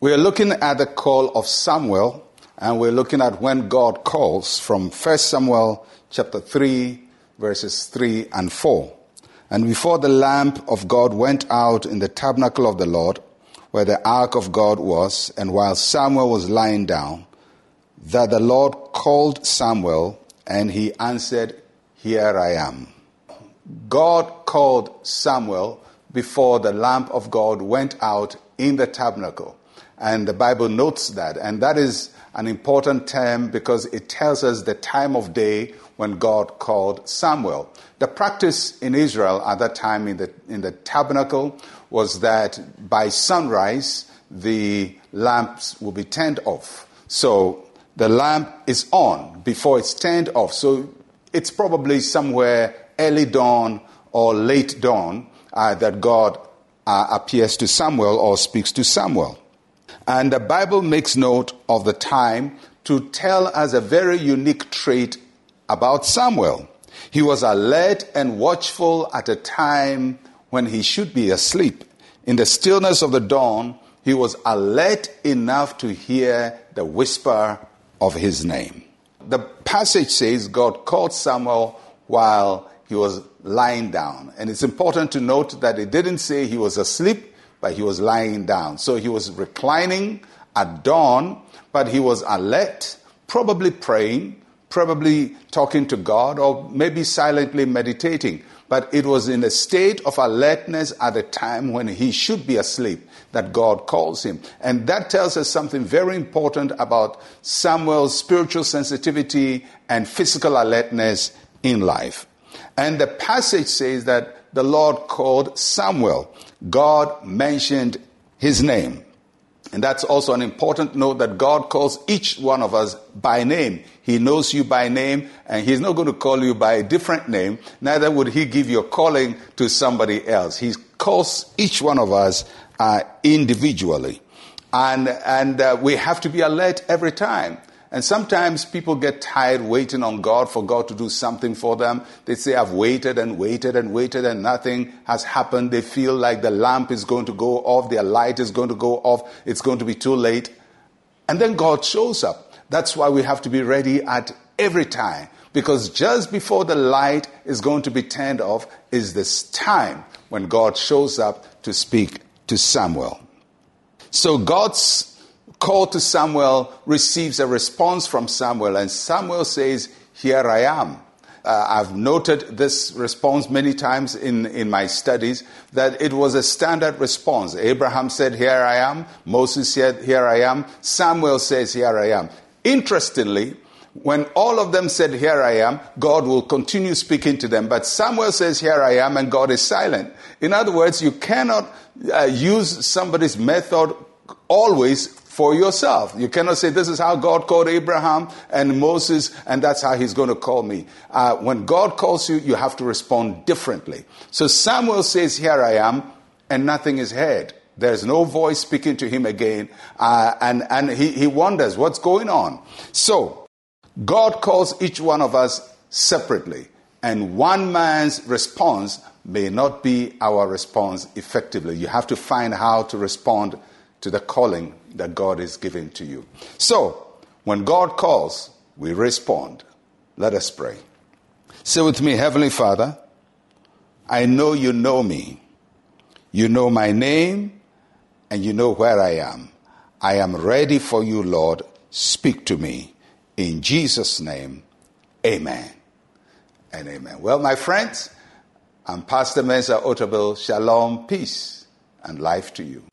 We are looking at the call of Samuel, and we're looking at when God calls from 1 Samuel chapter 3, verses 3 and 4. And before the lamp of God went out in the tabernacle of the Lord, where the ark of God was, and while Samuel was lying down, that the Lord called Samuel, and he answered, Here I am. God called Samuel before the lamp of God went out in the tabernacle. And the Bible notes that. And that is an important term because it tells us the time of day when God called Samuel. The practice in Israel at that time in the, in the tabernacle was that by sunrise, the lamps will be turned off. So the lamp is on before it's turned off. So it's probably somewhere early dawn or late dawn uh, that God uh, appears to Samuel or speaks to Samuel. And the Bible makes note of the time to tell us a very unique trait about Samuel. He was alert and watchful at a time when he should be asleep. In the stillness of the dawn, he was alert enough to hear the whisper of his name. The passage says God called Samuel while he was lying down. And it's important to note that it didn't say he was asleep, but he was lying down. So he was reclining at dawn, but he was alert, probably praying, probably talking to God, or maybe silently meditating. But it was in a state of alertness at a time when he should be asleep that God calls him. And that tells us something very important about Samuel's spiritual sensitivity and physical alertness in life. And the passage says that the Lord called Samuel. God mentioned his name. And that's also an important note that God calls each one of us by name. He knows you by name, and He's not going to call you by a different name. Neither would He give your calling to somebody else. He calls each one of us uh, individually. And, and uh, we have to be alert every time. And sometimes people get tired waiting on God for God to do something for them. They say, I've waited and waited and waited and nothing has happened. They feel like the lamp is going to go off, their light is going to go off, it's going to be too late. And then God shows up. That's why we have to be ready at every time. Because just before the light is going to be turned off is this time when God shows up to speak to Samuel. So God's call to Samuel receives a response from Samuel, and Samuel says, Here I am. Uh, I've noted this response many times in, in my studies that it was a standard response. Abraham said, Here I am. Moses said, Here I am. Samuel says, Here I am. Interestingly, when all of them said, Here I am, God will continue speaking to them. But Samuel says, Here I am, and God is silent. In other words, you cannot uh, use somebody's method always for yourself. You cannot say, This is how God called Abraham and Moses, and that's how he's going to call me. Uh, when God calls you, you have to respond differently. So Samuel says, Here I am, and nothing is heard. There's no voice speaking to him again, uh, and, and he, he wonders what's going on. So, God calls each one of us separately, and one man's response may not be our response effectively. You have to find how to respond to the calling that God is giving to you. So, when God calls, we respond. Let us pray. Say with me, Heavenly Father, I know you know me. You know my name and you know where I am. I am ready for you, Lord. Speak to me. In Jesus' name, amen and amen. Well, my friends, I'm Pastor Mensa Otabil. Shalom, peace, and life to you.